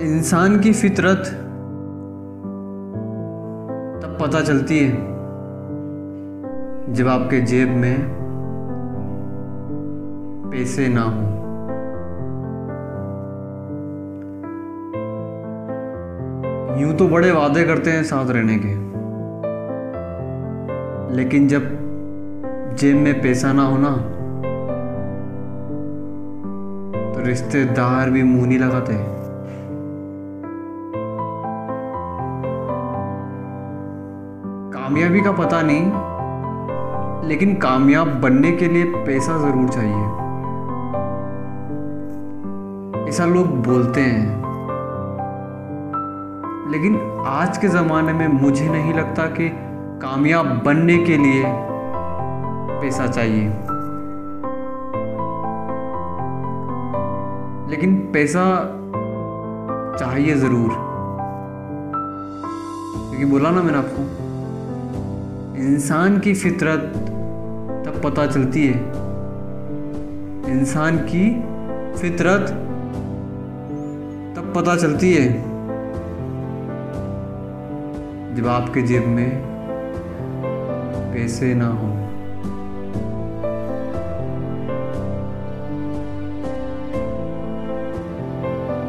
इंसान की फितरत तब पता चलती है जब आपके जेब में पैसे ना हो। यूँ तो बड़े वादे करते हैं साथ रहने के। लेकिन जब जेब में पैसा ना हो ना तो रिश्तेदार भी मुँह नहीं लगाते। कामयाबी का पता नहीं, लेकिन कामयाब बनने के लिए पैसा ज़रूर चाहिए। ऐसा लोग बोलते हैं। लेकिन आज के ज़माने में मुझे नहीं लगता कि कामयाब बनने के लिए पैसा चाहिए। लेकिन पैसा चाहिए ज़रूर। क्योंकि बोला ना मैंने आपको इंसान की फितरत तब पता चलती है। इंसान की फितरत तब पता चलती है जब आपके जेब में पैसे ना हो।